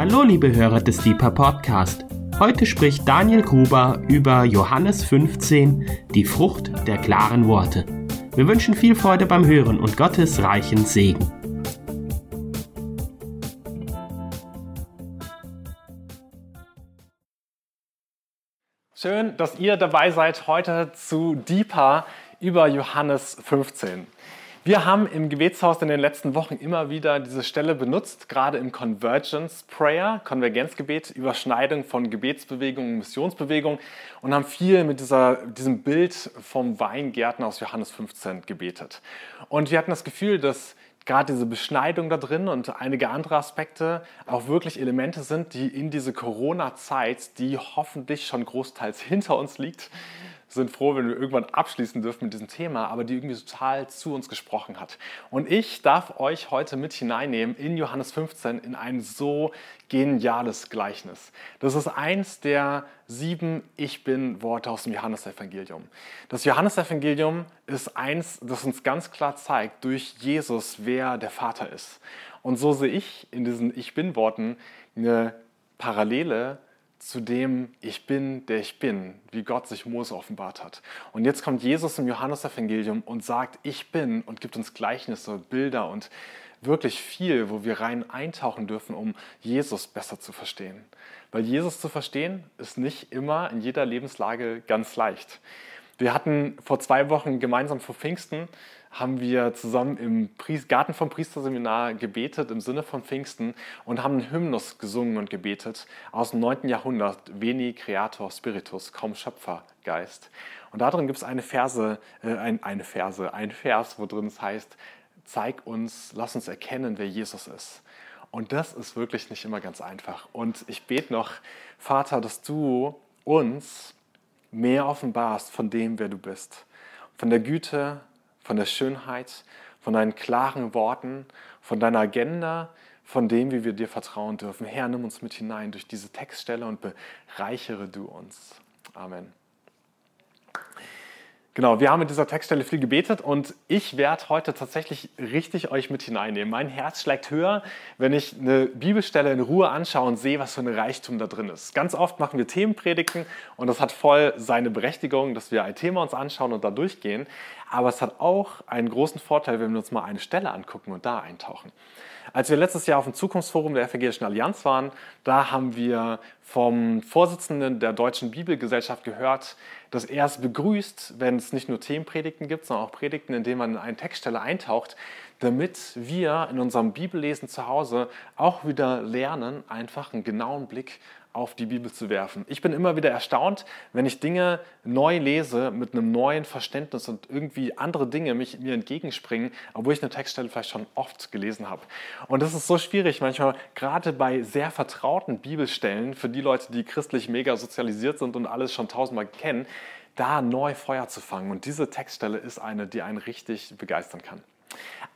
Hallo liebe Hörer des Deeper Podcast. Heute spricht Daniel Gruber über Johannes 15, die Frucht der klaren Worte. Wir wünschen viel Freude beim Hören und Gottes reichen Segen. Schön, dass ihr dabei seid heute zu Deeper über Johannes 15. Wir haben im Gebetshaus in den letzten Wochen immer wieder diese Stelle benutzt, gerade im Convergence Prayer, Konvergenzgebet, Überschneidung von Gebetsbewegung und Missionsbewegung und haben viel mit dieser, diesem Bild vom Weingärtner aus Johannes 15 gebetet. Und wir hatten das Gefühl, dass gerade diese Beschneidung da drin und einige andere Aspekte auch wirklich Elemente sind, die in diese Corona-Zeit, die hoffentlich schon großteils hinter uns liegt, sind froh, wenn wir irgendwann abschließen dürfen mit diesem Thema, aber die irgendwie total zu uns gesprochen hat. Und ich darf euch heute mit hineinnehmen in Johannes 15 in ein so geniales Gleichnis. Das ist eins der sieben Ich bin Worte aus dem Johannesevangelium. Das Johannesevangelium ist eins, das uns ganz klar zeigt durch Jesus, wer der Vater ist. Und so sehe ich in diesen Ich bin Worten eine Parallele zu dem Ich bin, der ich bin, wie Gott sich Mose offenbart hat. Und jetzt kommt Jesus im Johannesevangelium und sagt, ich bin und gibt uns Gleichnisse, Bilder und wirklich viel, wo wir rein eintauchen dürfen, um Jesus besser zu verstehen. Weil Jesus zu verstehen ist nicht immer in jeder Lebenslage ganz leicht. Wir hatten vor zwei Wochen gemeinsam vor Pfingsten haben wir zusammen im Garten vom Priesterseminar gebetet im Sinne von Pfingsten und haben einen Hymnus gesungen und gebetet aus dem 9. Jahrhundert, Veni Creator Spiritus, kaum Schöpfergeist. Und darin gibt es eine Verse, äh, ein, eine Verse, ein Vers, wo drin es heißt, zeig uns, lass uns erkennen, wer Jesus ist. Und das ist wirklich nicht immer ganz einfach. Und ich bete noch, Vater, dass du uns mehr offenbarst von dem, wer du bist. Von der Güte, von der Schönheit, von deinen klaren Worten, von deiner Agenda, von dem, wie wir dir vertrauen dürfen. Herr, nimm uns mit hinein durch diese Textstelle und bereichere du uns. Amen. Genau, wir haben mit dieser Textstelle viel gebetet und ich werde heute tatsächlich richtig euch mit hineinnehmen. Mein Herz schlägt höher, wenn ich eine Bibelstelle in Ruhe anschaue und sehe, was für ein Reichtum da drin ist. Ganz oft machen wir Themenpredigten und das hat voll seine Berechtigung, dass wir ein Thema uns anschauen und da durchgehen. Aber es hat auch einen großen Vorteil, wenn wir uns mal eine Stelle angucken und da eintauchen. Als wir letztes Jahr auf dem Zukunftsforum der Evangelischen Allianz waren, da haben wir vom Vorsitzenden der Deutschen Bibelgesellschaft gehört, dass er es begrüßt, wenn es nicht nur Themenpredigten gibt, sondern auch Predigten, in denen man in eine Textstelle eintaucht, damit wir in unserem Bibellesen zu Hause auch wieder lernen, einfach einen genauen Blick auf die Bibel zu werfen. Ich bin immer wieder erstaunt, wenn ich Dinge neu lese mit einem neuen Verständnis und irgendwie andere Dinge mich, mir entgegenspringen, obwohl ich eine Textstelle vielleicht schon oft gelesen habe. Und das ist so schwierig manchmal, gerade bei sehr vertrauten Bibelstellen, für die Leute, die christlich mega sozialisiert sind und alles schon tausendmal kennen, da neu Feuer zu fangen. Und diese Textstelle ist eine, die einen richtig begeistern kann.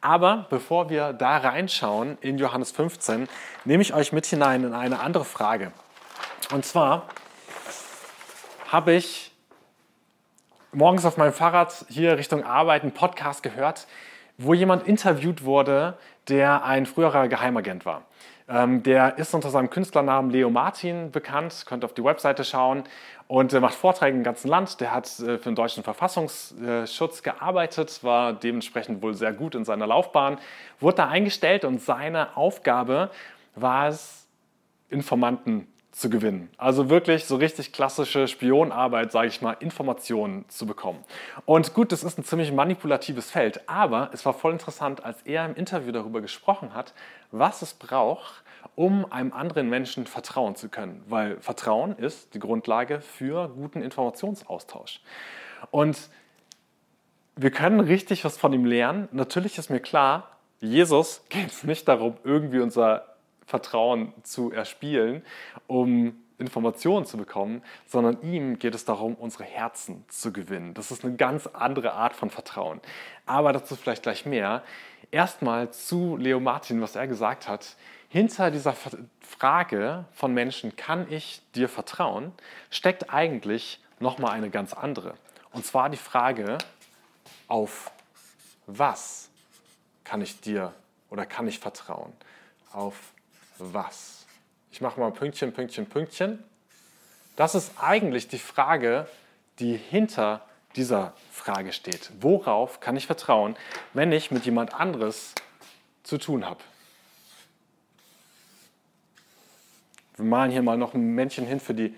Aber bevor wir da reinschauen in Johannes 15, nehme ich euch mit hinein in eine andere Frage. Und zwar habe ich morgens auf meinem Fahrrad hier Richtung Arbeit einen Podcast gehört, wo jemand interviewt wurde, der ein früherer Geheimagent war. Ähm, der ist unter seinem Künstlernamen Leo Martin bekannt, könnt auf die Webseite schauen und macht Vorträge im ganzen Land. Der hat äh, für den deutschen Verfassungsschutz gearbeitet, war dementsprechend wohl sehr gut in seiner Laufbahn, wurde da eingestellt und seine Aufgabe war es, Informanten zu gewinnen. Also wirklich so richtig klassische Spionarbeit, sage ich mal, Informationen zu bekommen. Und gut, das ist ein ziemlich manipulatives Feld, aber es war voll interessant, als er im Interview darüber gesprochen hat, was es braucht, um einem anderen Menschen vertrauen zu können. Weil Vertrauen ist die Grundlage für guten Informationsaustausch. Und wir können richtig was von ihm lernen. Natürlich ist mir klar, Jesus geht es nicht darum, irgendwie unser Vertrauen zu erspielen, um Informationen zu bekommen, sondern ihm geht es darum, unsere Herzen zu gewinnen. Das ist eine ganz andere Art von Vertrauen. Aber dazu vielleicht gleich mehr. Erstmal zu Leo Martin, was er gesagt hat. Hinter dieser Frage von Menschen, kann ich dir vertrauen, steckt eigentlich nochmal eine ganz andere. Und zwar die Frage, auf was kann ich dir oder kann ich vertrauen? Auf was. Ich mache mal Pünktchen, Pünktchen, Pünktchen. Das ist eigentlich die Frage, die hinter dieser Frage steht. Worauf kann ich vertrauen, wenn ich mit jemand anderes zu tun habe? Wir malen hier mal noch ein Männchen hin für die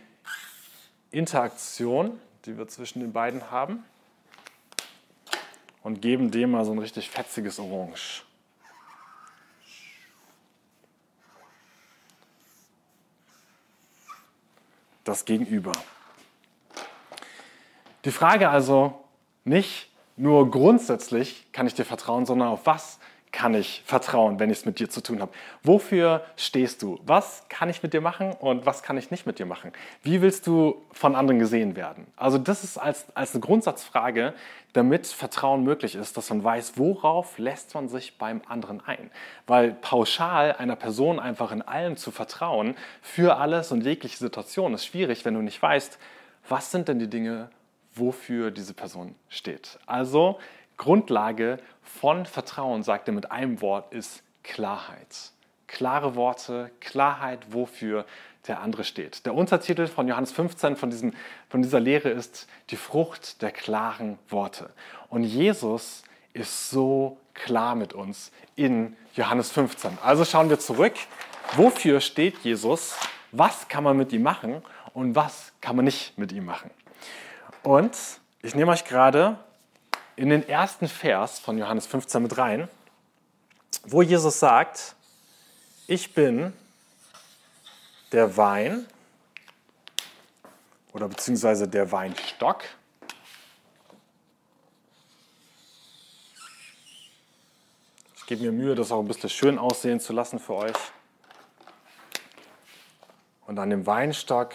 Interaktion, die wir zwischen den beiden haben. Und geben dem mal so ein richtig fetziges Orange. Das Gegenüber. Die Frage also nicht nur grundsätzlich kann ich dir vertrauen, sondern auf was kann ich vertrauen, wenn ich es mit dir zu tun habe? Wofür stehst du? Was kann ich mit dir machen und was kann ich nicht mit dir machen? Wie willst du von anderen gesehen werden? Also das ist als, als eine Grundsatzfrage, damit Vertrauen möglich ist, dass man weiß, worauf lässt man sich beim anderen ein. Weil pauschal einer Person einfach in allem zu vertrauen, für alles und jegliche Situation ist schwierig, wenn du nicht weißt, was sind denn die Dinge, wofür diese Person steht. Also Grundlage von Vertrauen, sagt er mit einem Wort, ist Klarheit. Klare Worte, Klarheit, wofür der andere steht. Der Untertitel von Johannes 15 von, diesem, von dieser Lehre ist die Frucht der klaren Worte. Und Jesus ist so klar mit uns in Johannes 15. Also schauen wir zurück. Wofür steht Jesus? Was kann man mit ihm machen und was kann man nicht mit ihm machen? Und ich nehme euch gerade in den ersten Vers von Johannes 15 mit rein, wo Jesus sagt, ich bin der Wein oder beziehungsweise der Weinstock. Ich gebe mir Mühe, das auch ein bisschen schön aussehen zu lassen für euch. Und an dem Weinstock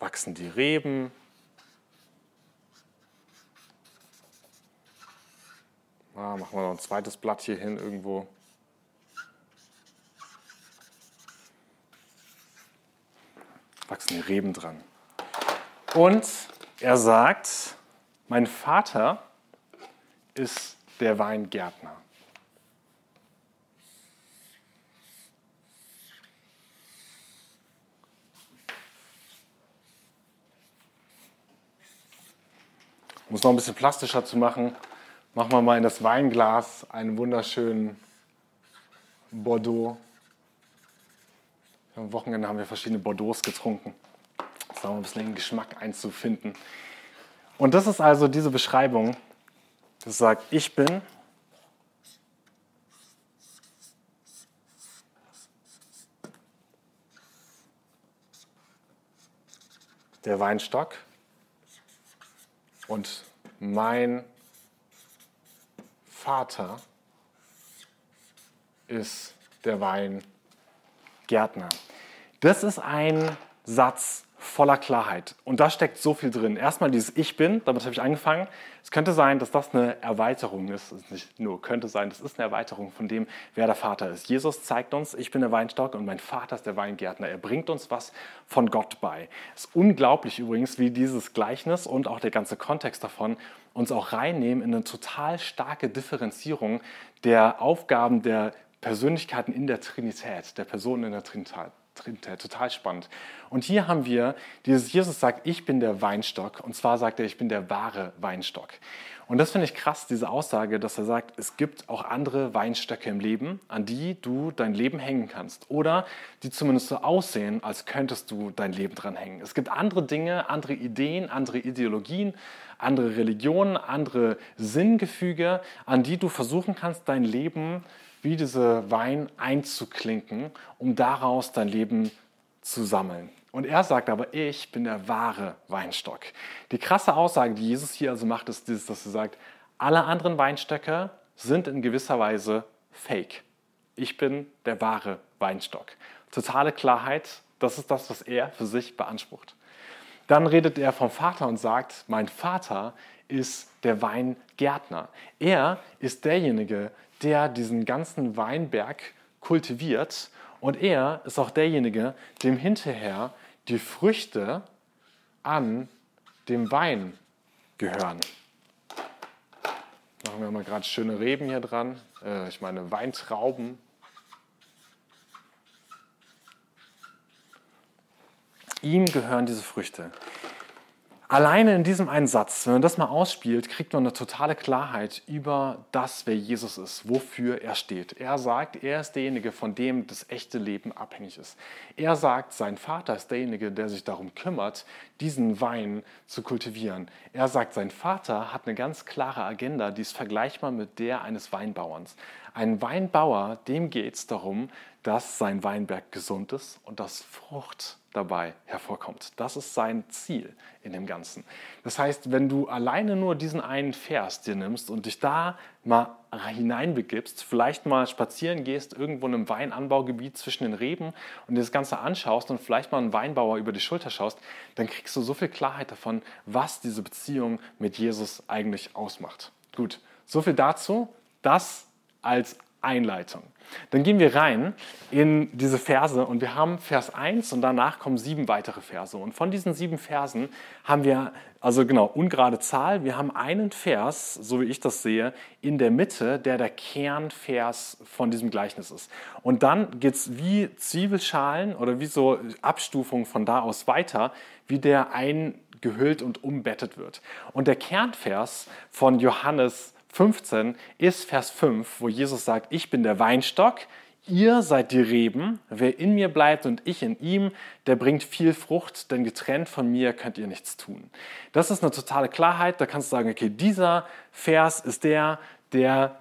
wachsen die Reben, Ah, machen wir noch ein zweites Blatt hier hin irgendwo. Wachsen die Reben dran. Und er sagt, mein Vater ist der Weingärtner. Um es noch ein bisschen plastischer zu machen, Machen wir mal in das Weinglas einen wunderschönen Bordeaux. Am Wochenende haben wir verschiedene Bordeaux getrunken. Das wir ein bisschen den Geschmack einzufinden. Und das ist also diese Beschreibung, das sagt, ich bin der Weinstock und mein Vater ist der Weingärtner. Das ist ein Satz voller Klarheit. Und da steckt so viel drin. Erstmal dieses Ich bin, damit habe ich angefangen. Es könnte sein, dass das eine Erweiterung ist. Es ist nicht nur könnte sein, das ist eine Erweiterung von dem, wer der Vater ist. Jesus zeigt uns, ich bin der Weinstock und mein Vater ist der Weingärtner. Er bringt uns was von Gott bei. Es ist unglaublich übrigens, wie dieses Gleichnis und auch der ganze Kontext davon uns auch reinnehmen in eine total starke Differenzierung der Aufgaben der Persönlichkeiten in der Trinität, der Personen in der Trinität. Total spannend. Und hier haben wir dieses, Jesus sagt, ich bin der Weinstock. Und zwar sagt er, ich bin der wahre Weinstock. Und das finde ich krass, diese Aussage, dass er sagt, es gibt auch andere Weinstöcke im Leben, an die du dein Leben hängen kannst. Oder die zumindest so aussehen, als könntest du dein Leben dran hängen. Es gibt andere Dinge, andere Ideen, andere Ideologien, andere Religionen, andere Sinngefüge, an die du versuchen kannst, dein Leben zu wie diese Wein einzuklinken, um daraus dein Leben zu sammeln. Und er sagt aber, ich bin der wahre Weinstock. Die krasse Aussage, die Jesus hier also macht, ist dass er sagt, alle anderen Weinstöcke sind in gewisser Weise fake. Ich bin der wahre Weinstock. Totale Klarheit, das ist das, was er für sich beansprucht. Dann redet er vom Vater und sagt, mein Vater ist der Weingärtner. Er ist derjenige, der diesen ganzen Weinberg kultiviert und er ist auch derjenige, dem hinterher die Früchte an dem Wein gehören. Machen wir mal gerade schöne Reben hier dran. Äh, ich meine Weintrauben. ihm gehören diese Früchte. Alleine in diesem einen Satz, wenn man das mal ausspielt, kriegt man eine totale Klarheit über das, wer Jesus ist, wofür er steht. Er sagt, er ist derjenige, von dem das echte Leben abhängig ist. Er sagt, sein Vater ist derjenige, der sich darum kümmert, diesen Wein zu kultivieren. Er sagt, sein Vater hat eine ganz klare Agenda, die ist vergleichbar mit der eines Weinbauerns. Ein Weinbauer, dem geht es darum, dass sein Weinberg gesund ist und dass Frucht dabei hervorkommt. Das ist sein Ziel in dem Ganzen. Das heißt, wenn du alleine nur diesen einen Vers dir nimmst und dich da mal hineinbegibst, vielleicht mal spazieren gehst irgendwo in einem Weinanbaugebiet zwischen den Reben und dir das Ganze anschaust und vielleicht mal einen Weinbauer über die Schulter schaust, dann kriegst du so viel Klarheit davon, was diese Beziehung mit Jesus eigentlich ausmacht. Gut, so viel dazu. Das als Einleitung. Dann gehen wir rein in diese Verse und wir haben Vers 1 und danach kommen sieben weitere Verse. Und von diesen sieben Versen haben wir, also genau, ungerade Zahl, wir haben einen Vers, so wie ich das sehe, in der Mitte, der der Kernvers von diesem Gleichnis ist. Und dann geht es wie Zwiebelschalen oder wie so Abstufungen von da aus weiter, wie der eingehüllt und umbettet wird. Und der Kernvers von Johannes 15 ist Vers 5, wo Jesus sagt, ich bin der Weinstock, ihr seid die Reben, wer in mir bleibt und ich in ihm, der bringt viel Frucht, denn getrennt von mir könnt ihr nichts tun. Das ist eine totale Klarheit, da kannst du sagen, okay, dieser Vers ist der, der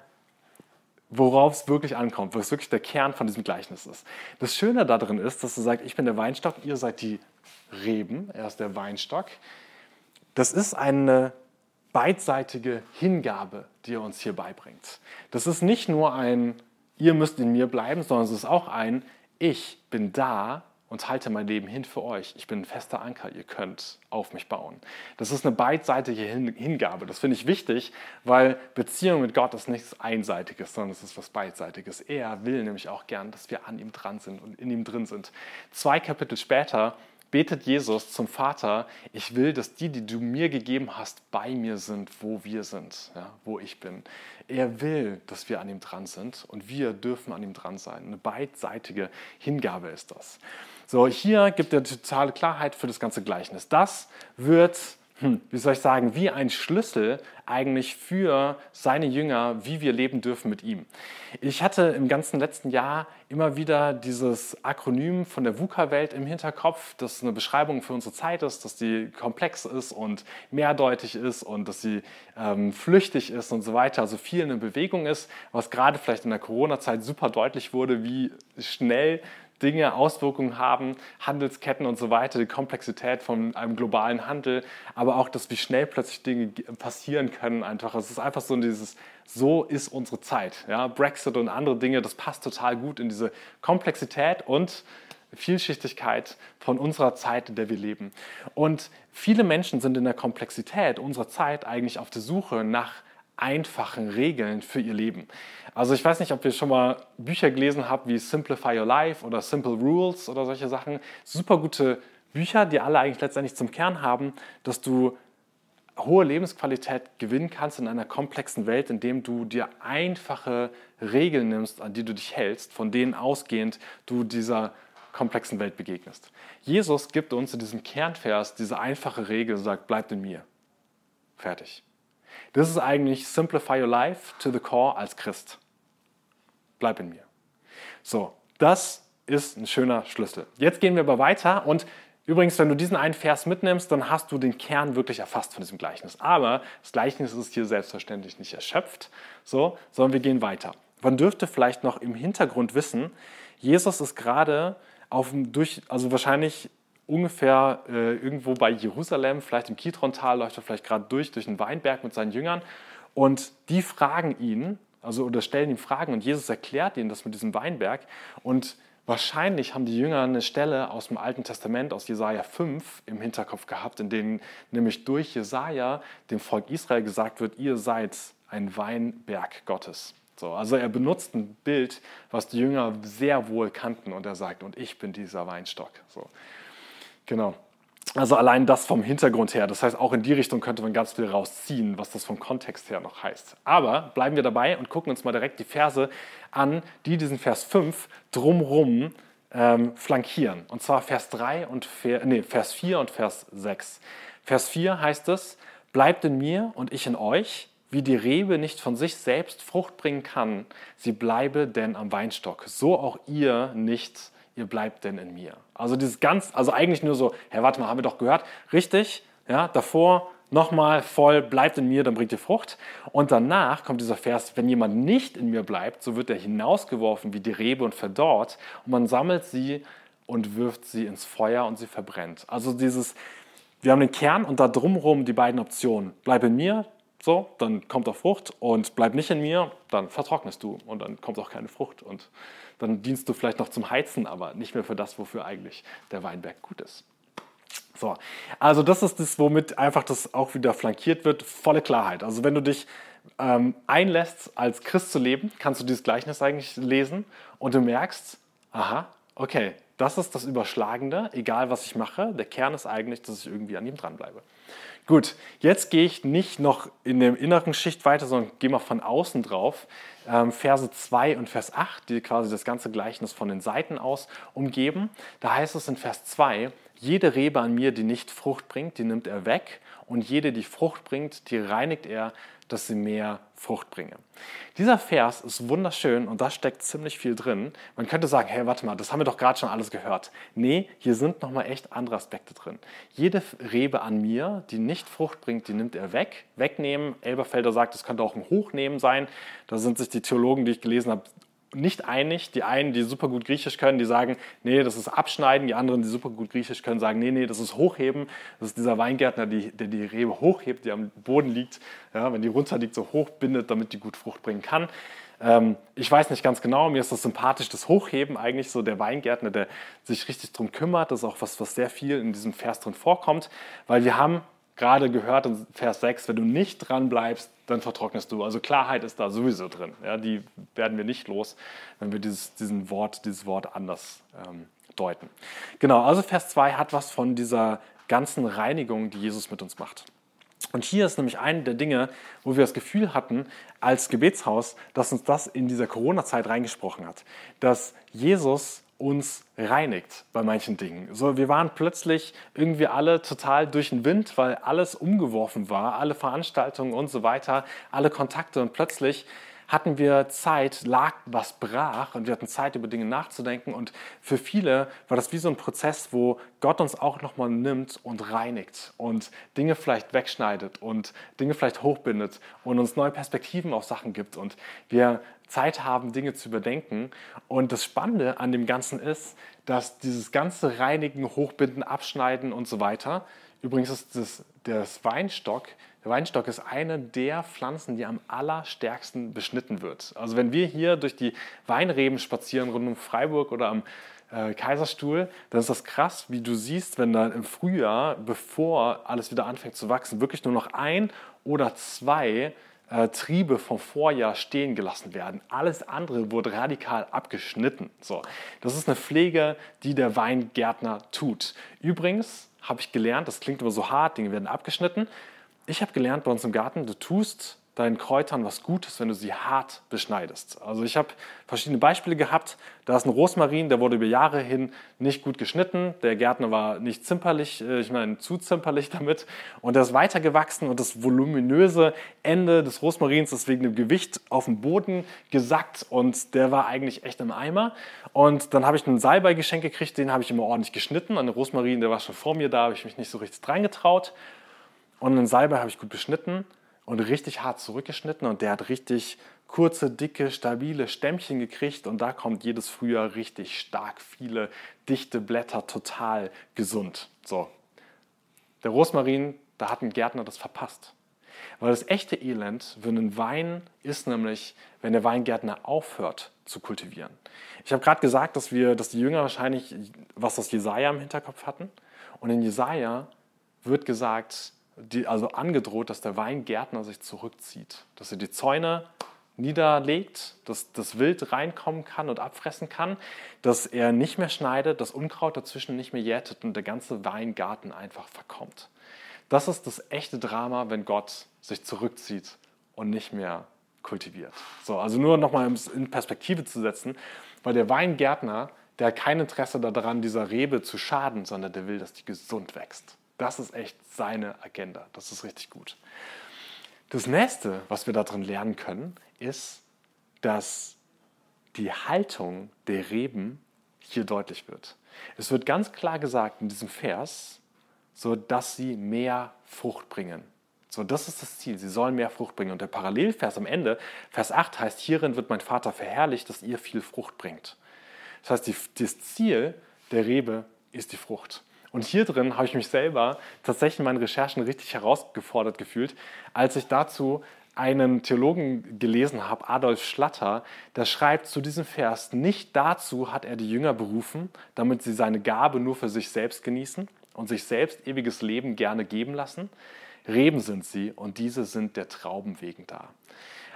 worauf es wirklich ankommt, was wirklich der Kern von diesem Gleichnis ist. Das Schöne darin ist, dass er sagt, ich bin der Weinstock, ihr seid die Reben, er ist der Weinstock. Das ist eine beidseitige Hingabe, die er uns hier beibringt. Das ist nicht nur ein, ihr müsst in mir bleiben, sondern es ist auch ein, ich bin da und halte mein Leben hin für euch. Ich bin ein fester Anker, ihr könnt auf mich bauen. Das ist eine beidseitige Hingabe. Das finde ich wichtig, weil Beziehung mit Gott ist nichts Einseitiges, sondern es ist was Beidseitiges. Er will nämlich auch gern, dass wir an ihm dran sind und in ihm drin sind. Zwei Kapitel später betet Jesus zum Vater, ich will, dass die, die du mir gegeben hast, bei mir sind, wo wir sind, ja, wo ich bin. Er will, dass wir an ihm dran sind und wir dürfen an ihm dran sein. Eine beidseitige Hingabe ist das. So, hier gibt er totale Klarheit für das ganze Gleichnis. Das wird wie soll ich sagen, wie ein Schlüssel eigentlich für seine Jünger, wie wir leben dürfen mit ihm. Ich hatte im ganzen letzten Jahr immer wieder dieses Akronym von der VUCA-Welt im Hinterkopf, das eine Beschreibung für unsere Zeit ist, dass die komplex ist und mehrdeutig ist und dass sie ähm, flüchtig ist und so weiter, also viel in Bewegung ist, was gerade vielleicht in der Corona-Zeit super deutlich wurde, wie schnell Dinge Auswirkungen haben, Handelsketten und so weiter, die Komplexität von einem globalen Handel, aber auch das, wie schnell plötzlich Dinge passieren können einfach. Es ist einfach so dieses, so ist unsere Zeit. Ja? Brexit und andere Dinge, das passt total gut in diese Komplexität und Vielschichtigkeit von unserer Zeit, in der wir leben. Und viele Menschen sind in der Komplexität unserer Zeit eigentlich auf der Suche nach einfachen Regeln für ihr Leben. Also ich weiß nicht, ob ihr schon mal Bücher gelesen habt wie Simplify Your Life oder Simple Rules oder solche Sachen. Super gute Bücher, die alle eigentlich letztendlich zum Kern haben, dass du hohe Lebensqualität gewinnen kannst in einer komplexen Welt, indem du dir einfache Regeln nimmst, an die du dich hältst, von denen ausgehend du dieser komplexen Welt begegnest. Jesus gibt uns in diesem Kernvers diese einfache Regel und sagt, bleibt in mir. Fertig. Das ist eigentlich Simplify Your Life to the Core als Christ. Bleib in mir. So, das ist ein schöner Schlüssel. Jetzt gehen wir aber weiter und übrigens, wenn du diesen einen Vers mitnimmst, dann hast du den Kern wirklich erfasst von diesem Gleichnis. Aber das Gleichnis ist hier selbstverständlich nicht erschöpft, so, sondern wir gehen weiter. Man dürfte vielleicht noch im Hintergrund wissen, Jesus ist gerade auf durch, also wahrscheinlich ungefähr äh, irgendwo bei Jerusalem, vielleicht im Kidron-Tal, läuft er vielleicht gerade durch, durch den Weinberg mit seinen Jüngern. Und die fragen ihn, also oder stellen ihm Fragen und Jesus erklärt ihnen das mit diesem Weinberg. Und wahrscheinlich haben die Jünger eine Stelle aus dem Alten Testament, aus Jesaja 5, im Hinterkopf gehabt, in denen nämlich durch Jesaja dem Volk Israel gesagt wird: Ihr seid ein Weinberg Gottes. So, also er benutzt ein Bild, was die Jünger sehr wohl kannten und er sagt, und ich bin dieser Weinstock. So. Genau. Also allein das vom Hintergrund her. Das heißt, auch in die Richtung könnte man ganz viel rausziehen, was das vom Kontext her noch heißt. Aber bleiben wir dabei und gucken uns mal direkt die Verse an, die diesen Vers 5 drumrum ähm, flankieren. Und zwar Vers 3 und nee, Vers 4 und Vers 6. Vers 4 heißt es, bleibt in mir und ich in euch, wie die Rebe nicht von sich selbst Frucht bringen kann, sie bleibe denn am Weinstock, so auch ihr nicht, ihr bleibt denn in mir. Also dieses ganz, also eigentlich nur so, Herr, warte mal, haben wir doch gehört, richtig, ja, davor nochmal voll, bleibt in mir, dann bringt ihr Frucht. Und danach kommt dieser Vers, wenn jemand nicht in mir bleibt, so wird er hinausgeworfen wie die Rebe und verdorrt und man sammelt sie und wirft sie ins Feuer und sie verbrennt. Also dieses, wir haben den Kern und da drumherum die beiden Optionen. Bleib in mir, so, dann kommt auch Frucht und bleib nicht in mir, dann vertrocknest du und dann kommt auch keine Frucht und dann dienst du vielleicht noch zum Heizen, aber nicht mehr für das, wofür eigentlich der Weinberg gut ist. So, also das ist das, womit einfach das auch wieder flankiert wird, volle Klarheit. Also wenn du dich ähm, einlässt, als Christ zu leben, kannst du dieses Gleichnis eigentlich lesen und du merkst, aha, okay, das ist das Überschlagende, egal was ich mache. Der Kern ist eigentlich, dass ich irgendwie an ihm dranbleibe. Gut, jetzt gehe ich nicht noch in der inneren Schicht weiter, sondern gehe mal von außen drauf. Ähm, Verse 2 und Vers 8, die quasi das ganze Gleichnis von den Seiten aus umgeben. Da heißt es in Vers 2, jede Rebe an mir, die nicht Frucht bringt, die nimmt er weg und jede, die Frucht bringt, die reinigt er, dass sie mehr Frucht bringe. Dieser Vers ist wunderschön und da steckt ziemlich viel drin. Man könnte sagen, hey, warte mal, das haben wir doch gerade schon alles gehört. Nee, hier sind nochmal echt andere Aspekte drin. Jede Rebe an mir, die nicht Frucht bringt, die nimmt er weg. Wegnehmen, Elberfelder sagt, das könnte auch ein Hochnehmen sein. Da sind sich die Theologen, die ich gelesen habe, nicht einig. Die einen, die super gut Griechisch können, die sagen, nee, das ist Abschneiden. Die anderen, die super gut Griechisch können, sagen, nee, nee, das ist Hochheben. Das ist dieser Weingärtner, die, der die Rebe hochhebt, die am Boden liegt. Ja, wenn die runter liegt, so hoch bindet, damit die gut Frucht bringen kann. Ähm, ich weiß nicht ganz genau, mir ist das sympathisch, das Hochheben eigentlich so der Weingärtner, der sich richtig darum kümmert. Das ist auch was, was sehr viel in diesem Vers drin vorkommt, weil wir haben gerade gehört in Vers 6, wenn du nicht dran bleibst, dann vertrocknest du. Also Klarheit ist da sowieso drin. Ja, die werden wir nicht los, wenn wir dieses, diesen Wort, dieses Wort anders ähm, deuten. Genau, also Vers 2 hat was von dieser ganzen Reinigung, die Jesus mit uns macht. Und hier ist nämlich eine der Dinge, wo wir das Gefühl hatten als Gebetshaus, dass uns das in dieser Corona-Zeit reingesprochen hat. Dass Jesus uns reinigt bei manchen Dingen. So, wir waren plötzlich irgendwie alle total durch den Wind, weil alles umgeworfen war, alle Veranstaltungen und so weiter, alle Kontakte und plötzlich hatten wir Zeit, lag was brach und wir hatten Zeit, über Dinge nachzudenken. Und für viele war das wie so ein Prozess, wo Gott uns auch nochmal nimmt und reinigt und Dinge vielleicht wegschneidet und Dinge vielleicht hochbindet und uns neue Perspektiven auf Sachen gibt. Und wir Zeit haben, Dinge zu überdenken. Und das Spannende an dem Ganzen ist, dass dieses ganze Reinigen, Hochbinden, Abschneiden und so weiter, übrigens ist das, das Weinstock, der Weinstock ist eine der Pflanzen, die am allerstärksten beschnitten wird. Also wenn wir hier durch die Weinreben spazieren rund um Freiburg oder am äh, Kaiserstuhl, dann ist das krass, wie du siehst, wenn da im Frühjahr, bevor alles wieder anfängt zu wachsen, wirklich nur noch ein oder zwei äh, Triebe vom Vorjahr stehen gelassen werden. Alles andere wurde radikal abgeschnitten. So, das ist eine Pflege, die der Weingärtner tut. Übrigens habe ich gelernt, das klingt immer so hart, Dinge werden abgeschnitten. Ich habe gelernt bei uns im Garten, du tust deinen Kräutern was Gutes, wenn du sie hart beschneidest. Also ich habe verschiedene Beispiele gehabt. Da ist ein Rosmarin, der wurde über Jahre hin nicht gut geschnitten. Der Gärtner war nicht zimperlich, äh, ich meine zu zimperlich damit. Und der ist weitergewachsen und das voluminöse Ende des Rosmarins ist wegen dem Gewicht auf den Boden gesackt und der war eigentlich echt im Eimer. Und dann habe ich einen Salbei-Geschenk gekriegt, den habe ich immer ordentlich geschnitten. An den Rosmarin, der war schon vor mir da, habe ich mich nicht so richtig dran getraut. Und einen Salbei habe ich gut beschnitten und richtig hart zurückgeschnitten und der hat richtig kurze, dicke, stabile Stämmchen gekriegt und da kommt jedes Frühjahr richtig stark viele dichte Blätter, total gesund. So. Der Rosmarin, da hat ein Gärtner das verpasst. Weil das echte Elend für einen Wein ist nämlich, wenn der Weingärtner aufhört zu kultivieren. Ich habe gerade gesagt, dass, wir, dass die Jünger wahrscheinlich was aus Jesaja im Hinterkopf hatten. Und in Jesaja wird gesagt, die, also angedroht, dass der Weingärtner sich zurückzieht, dass er die Zäune niederlegt, dass das Wild reinkommen kann und abfressen kann, dass er nicht mehr schneidet, das Unkraut dazwischen nicht mehr jätet und der ganze Weingarten einfach verkommt. Das ist das echte Drama, wenn Gott sich zurückzieht und nicht mehr kultiviert. So, also nur nochmal in Perspektive zu setzen, weil der Weingärtner der hat kein Interesse daran, dieser Rebe zu schaden, sondern der will, dass die gesund wächst. Das ist echt seine Agenda. Das ist richtig gut. Das nächste, was wir darin lernen können, ist, dass die Haltung der Reben hier deutlich wird. Es wird ganz klar gesagt in diesem Vers, so dass sie mehr Frucht bringen. So, das ist das Ziel. Sie sollen mehr Frucht bringen. Und der Parallelvers am Ende, Vers 8 heißt, hierin wird mein Vater verherrlicht, dass ihr viel Frucht bringt. Das heißt, die, das Ziel der Rebe ist die Frucht. Und hier drin habe ich mich selber tatsächlich in meinen Recherchen richtig herausgefordert gefühlt, als ich dazu einen Theologen gelesen habe, Adolf Schlatter, der schreibt zu diesem Vers, nicht dazu hat er die Jünger berufen, damit sie seine Gabe nur für sich selbst genießen und sich selbst ewiges Leben gerne geben lassen, Reben sind sie und diese sind der Trauben wegen da.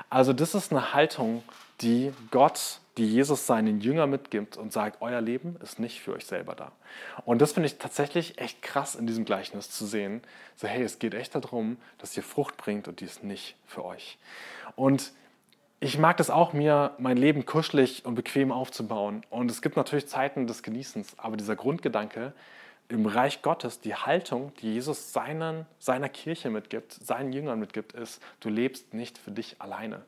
Also das ist eine Haltung, die Gott, die Jesus seinen Jüngern mitgibt und sagt, euer Leben ist nicht für euch selber da. Und das finde ich tatsächlich echt krass in diesem Gleichnis zu sehen. So, hey, es geht echt darum, dass ihr Frucht bringt und die ist nicht für euch. Und ich mag das auch, mir mein Leben kuschelig und bequem aufzubauen. Und es gibt natürlich Zeiten des Genießens, aber dieser Grundgedanke, im Reich Gottes die Haltung, die Jesus seinen, seiner Kirche mitgibt, seinen Jüngern mitgibt, ist, du lebst nicht für dich alleine.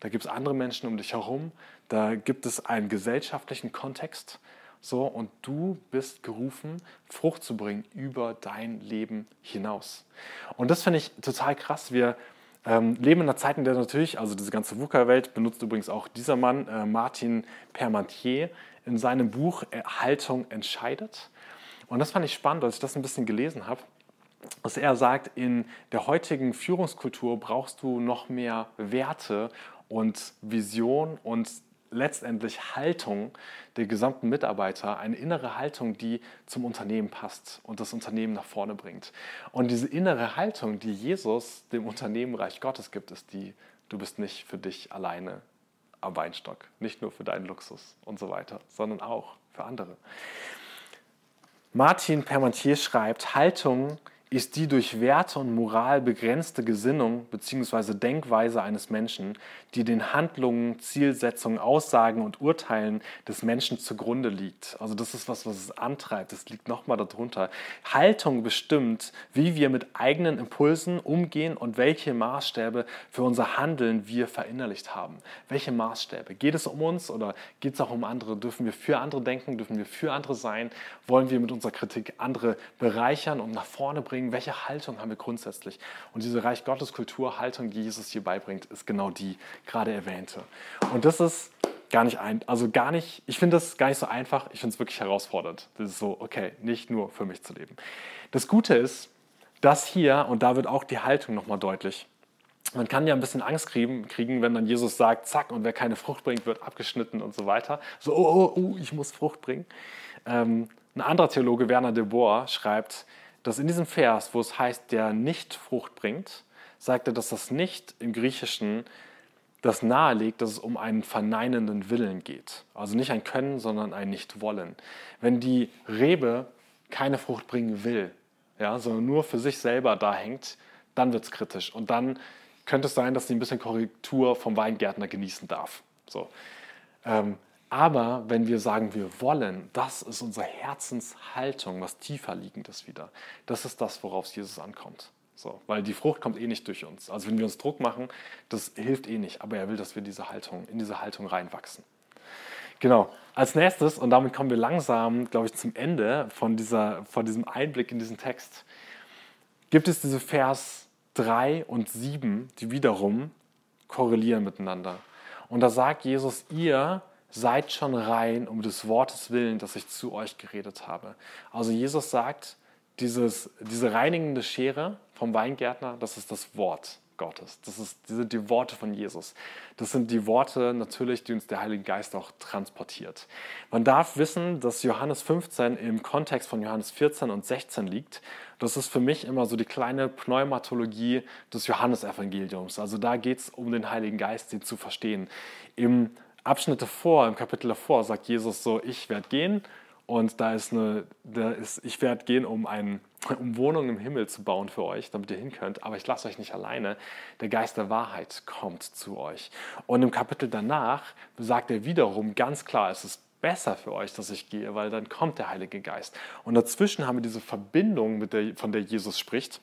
Da gibt es andere Menschen um dich herum, da gibt es einen gesellschaftlichen Kontext. So, und du bist gerufen, Frucht zu bringen über dein Leben hinaus. Und das finde ich total krass. Wir ähm, leben in einer Zeit, in der natürlich, also diese ganze VUCA-Welt benutzt übrigens auch dieser Mann, äh, Martin Permantier, in seinem Buch Haltung entscheidet. Und das fand ich spannend, als ich das ein bisschen gelesen habe, dass er sagt, in der heutigen Führungskultur brauchst du noch mehr Werte und Vision und letztendlich Haltung der gesamten Mitarbeiter, eine innere Haltung, die zum Unternehmen passt und das Unternehmen nach vorne bringt. Und diese innere Haltung, die Jesus dem Unternehmen Reich Gottes gibt, ist die, du bist nicht für dich alleine am Weinstock, nicht nur für deinen Luxus und so weiter, sondern auch für andere. Martin Permantier schreibt, Haltung ist die durch Werte und Moral begrenzte Gesinnung bzw. Denkweise eines Menschen, die den Handlungen, Zielsetzungen, Aussagen und Urteilen des Menschen zugrunde liegt. Also das ist was, was es antreibt. Das liegt nochmal darunter. Haltung bestimmt, wie wir mit eigenen Impulsen umgehen und welche Maßstäbe für unser Handeln wir verinnerlicht haben. Welche Maßstäbe? Geht es um uns oder geht es auch um andere? Dürfen wir für andere denken? Dürfen wir für andere sein? Wollen wir mit unserer Kritik andere bereichern und nach vorne bringen? Bringen, welche Haltung haben wir grundsätzlich. Und diese Reich Gottes Kultur, Haltung, die Jesus hier beibringt, ist genau die gerade erwähnte. Und das ist gar nicht ein, also gar nicht, ich finde das gar nicht so einfach, ich finde es wirklich herausfordernd. Das ist so, okay, nicht nur für mich zu leben. Das Gute ist, dass hier, und da wird auch die Haltung nochmal deutlich, man kann ja ein bisschen Angst kriegen, kriegen, wenn dann Jesus sagt, zack, und wer keine Frucht bringt, wird abgeschnitten und so weiter. So, oh, oh, oh ich muss Frucht bringen. Ähm, ein anderer Theologe, Werner de Boer, schreibt, dass in diesem Vers, wo es heißt, der nicht Frucht bringt, sagt er, dass das nicht im Griechischen das nahelegt, dass es um einen verneinenden Willen geht. Also nicht ein Können, sondern ein Nicht-Wollen. Wenn die Rebe keine Frucht bringen will, ja, sondern nur für sich selber da hängt, dann wird es kritisch. Und dann könnte es sein, dass sie ein bisschen Korrektur vom Weingärtner genießen darf. So. Ähm, aber wenn wir sagen, wir wollen, das ist unsere Herzenshaltung, was tiefer liegendes wieder. Das ist das, worauf es Jesus ankommt. So, weil die Frucht kommt eh nicht durch uns. Also wenn wir uns Druck machen, das hilft eh nicht. Aber er will, dass wir diese Haltung, in diese Haltung reinwachsen. Genau. Als nächstes, und damit kommen wir langsam, glaube ich, zum Ende von, dieser, von diesem Einblick in diesen Text, gibt es diese Vers 3 und 7, die wiederum korrelieren miteinander. Und da sagt Jesus, ihr seid schon rein um des Wortes willen, das ich zu euch geredet habe. Also Jesus sagt, dieses, diese reinigende Schere vom Weingärtner, das ist das Wort Gottes. Das, ist, das sind die Worte von Jesus. Das sind die Worte natürlich, die uns der Heilige Geist auch transportiert. Man darf wissen, dass Johannes 15 im Kontext von Johannes 14 und 16 liegt. Das ist für mich immer so die kleine Pneumatologie des Johannesevangeliums. Also da geht es um den Heiligen Geist, den zu verstehen. Im Abschnitte vor, im Kapitel davor, sagt Jesus so, ich werde gehen und da ist eine, da ist, ich werde gehen, um, ein, um Wohnungen im Himmel zu bauen für euch, damit ihr hin könnt, aber ich lasse euch nicht alleine. Der Geist der Wahrheit kommt zu euch. Und im Kapitel danach sagt er wiederum ganz klar, es ist besser für euch, dass ich gehe, weil dann kommt der Heilige Geist. Und dazwischen haben wir diese Verbindung, der, von der Jesus spricht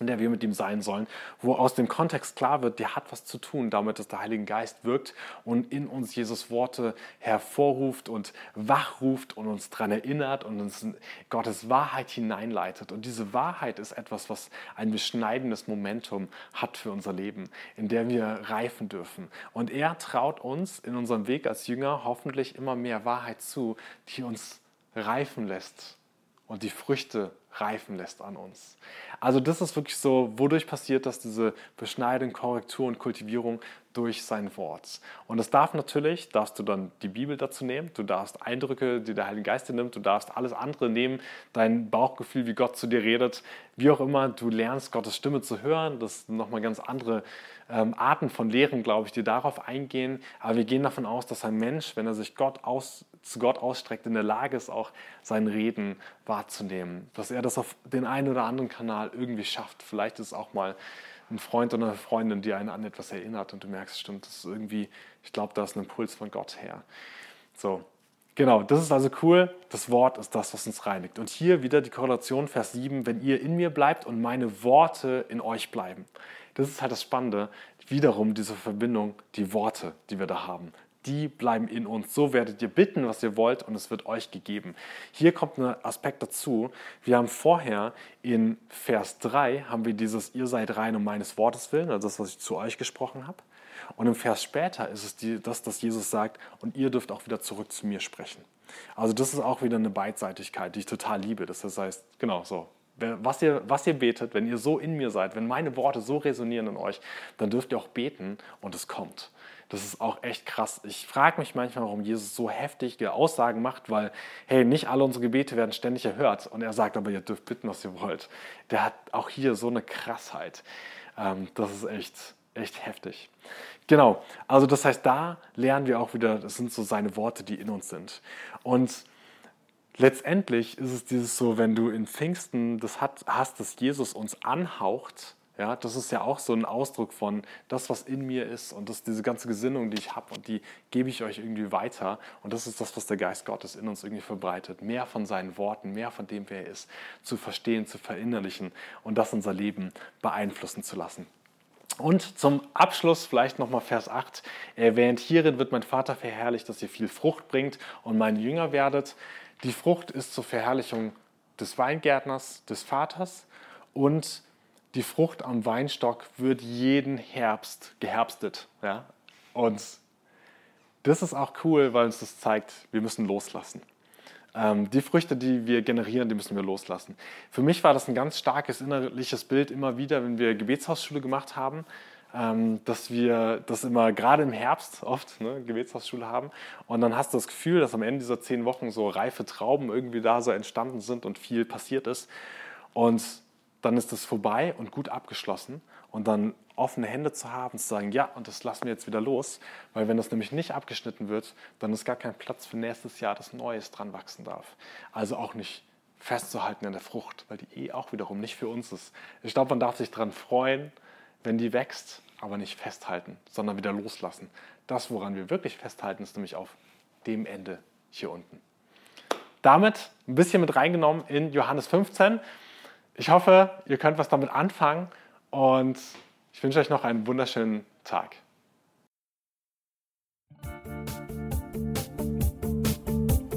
in der wir mit ihm sein sollen, wo aus dem Kontext klar wird, der hat was zu tun damit, dass der Heilige Geist wirkt und in uns Jesus Worte hervorruft und wachruft und uns daran erinnert und uns Gottes Wahrheit hineinleitet. Und diese Wahrheit ist etwas, was ein beschneidendes Momentum hat für unser Leben, in der wir reifen dürfen. Und er traut uns in unserem Weg als Jünger hoffentlich immer mehr Wahrheit zu, die uns reifen lässt und die Früchte reifen lässt an uns. Also das ist wirklich so, wodurch passiert das, diese Beschneidung, Korrektur und Kultivierung durch sein Wort. Und das darf natürlich, darfst du dann die Bibel dazu nehmen, du darfst Eindrücke, die der Heilige Geist dir nimmt, du darfst alles andere nehmen, dein Bauchgefühl, wie Gott zu dir redet, wie auch immer, du lernst Gottes Stimme zu hören, das sind nochmal ganz andere ähm, Arten von Lehren, glaube ich, die darauf eingehen, aber wir gehen davon aus, dass ein Mensch, wenn er sich Gott aus, zu Gott ausstreckt, in der Lage ist, auch sein Reden wahrzunehmen, dass er das auf den einen oder anderen Kanal irgendwie schafft. Vielleicht ist es auch mal ein Freund oder eine Freundin, die einen an etwas erinnert und du merkst, stimmt, das ist irgendwie, ich glaube, da ist ein Impuls von Gott her. So, genau, das ist also cool. Das Wort ist das, was uns reinigt. Und hier wieder die Korrelation, Vers 7, wenn ihr in mir bleibt und meine Worte in euch bleiben. Das ist halt das Spannende, wiederum diese Verbindung, die Worte, die wir da haben die bleiben in uns. So werdet ihr bitten, was ihr wollt, und es wird euch gegeben. Hier kommt ein Aspekt dazu. Wir haben vorher in Vers 3 haben wir dieses Ihr seid rein um meines Wortes willen, also das, was ich zu euch gesprochen habe. Und im Vers später ist es die, das, dass Jesus sagt, und ihr dürft auch wieder zurück zu mir sprechen. Also das ist auch wieder eine Beidseitigkeit, die ich total liebe. Das heißt, genau so, was ihr, was ihr betet, wenn ihr so in mir seid, wenn meine Worte so resonieren in euch, dann dürft ihr auch beten und es kommt. Das ist auch echt krass. Ich frage mich manchmal, warum Jesus so heftige Aussagen macht, weil, hey, nicht alle unsere Gebete werden ständig erhört. Und er sagt aber, ihr dürft bitten, was ihr wollt. Der hat auch hier so eine Krassheit. Ähm, das ist echt, echt heftig. Genau, also das heißt, da lernen wir auch wieder, das sind so seine Worte, die in uns sind. Und letztendlich ist es dieses so, wenn du in Pfingsten das hast, dass Jesus uns anhaucht, ja, das ist ja auch so ein Ausdruck von das, was in mir ist und das, diese ganze Gesinnung, die ich habe und die gebe ich euch irgendwie weiter. Und das ist das, was der Geist Gottes in uns irgendwie verbreitet. Mehr von seinen Worten, mehr von dem, wer er ist, zu verstehen, zu verinnerlichen und das unser Leben beeinflussen zu lassen. Und zum Abschluss vielleicht nochmal Vers 8. Erwähnt hierin wird mein Vater verherrlicht, dass ihr viel Frucht bringt und meine Jünger werdet. Die Frucht ist zur Verherrlichung des Weingärtners, des Vaters und die Frucht am Weinstock wird jeden Herbst geherbstet. Ja? Und das ist auch cool, weil uns das zeigt, wir müssen loslassen. Ähm, die Früchte, die wir generieren, die müssen wir loslassen. Für mich war das ein ganz starkes innerliches Bild immer wieder, wenn wir Gebetshausschule gemacht haben, ähm, dass wir das immer gerade im Herbst oft ne, Gebetshausschule haben. Und dann hast du das Gefühl, dass am Ende dieser zehn Wochen so reife Trauben irgendwie da so entstanden sind und viel passiert ist. Und dann ist es vorbei und gut abgeschlossen. Und dann offene Hände zu haben, zu sagen, ja, und das lassen wir jetzt wieder los. Weil wenn das nämlich nicht abgeschnitten wird, dann ist gar kein Platz für nächstes Jahr, dass Neues dran wachsen darf. Also auch nicht festzuhalten an der Frucht, weil die eh auch wiederum nicht für uns ist. Ich glaube, man darf sich daran freuen, wenn die wächst, aber nicht festhalten, sondern wieder loslassen. Das, woran wir wirklich festhalten, ist nämlich auf dem Ende hier unten. Damit ein bisschen mit reingenommen in Johannes 15. Ich hoffe, ihr könnt was damit anfangen und ich wünsche euch noch einen wunderschönen Tag.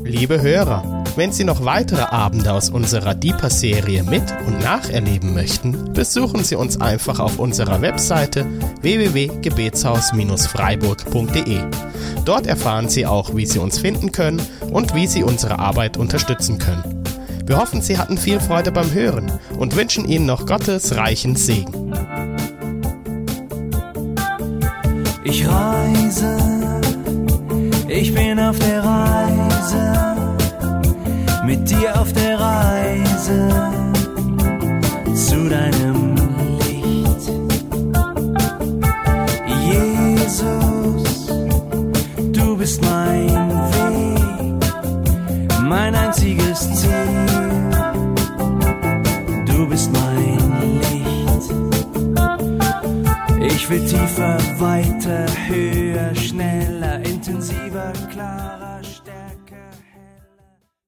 Liebe Hörer, wenn Sie noch weitere Abende aus unserer Deeper-Serie mit und nacherleben möchten, besuchen Sie uns einfach auf unserer Webseite www.gebetshaus-freiburg.de. Dort erfahren Sie auch, wie Sie uns finden können und wie Sie unsere Arbeit unterstützen können. Wir hoffen, Sie hatten viel Freude beim Hören und wünschen Ihnen noch Gottes reichen Segen. Ich reise, ich bin auf der Reise, mit dir auf der Reise zu deinem will tiefer, weiter, höher, schneller.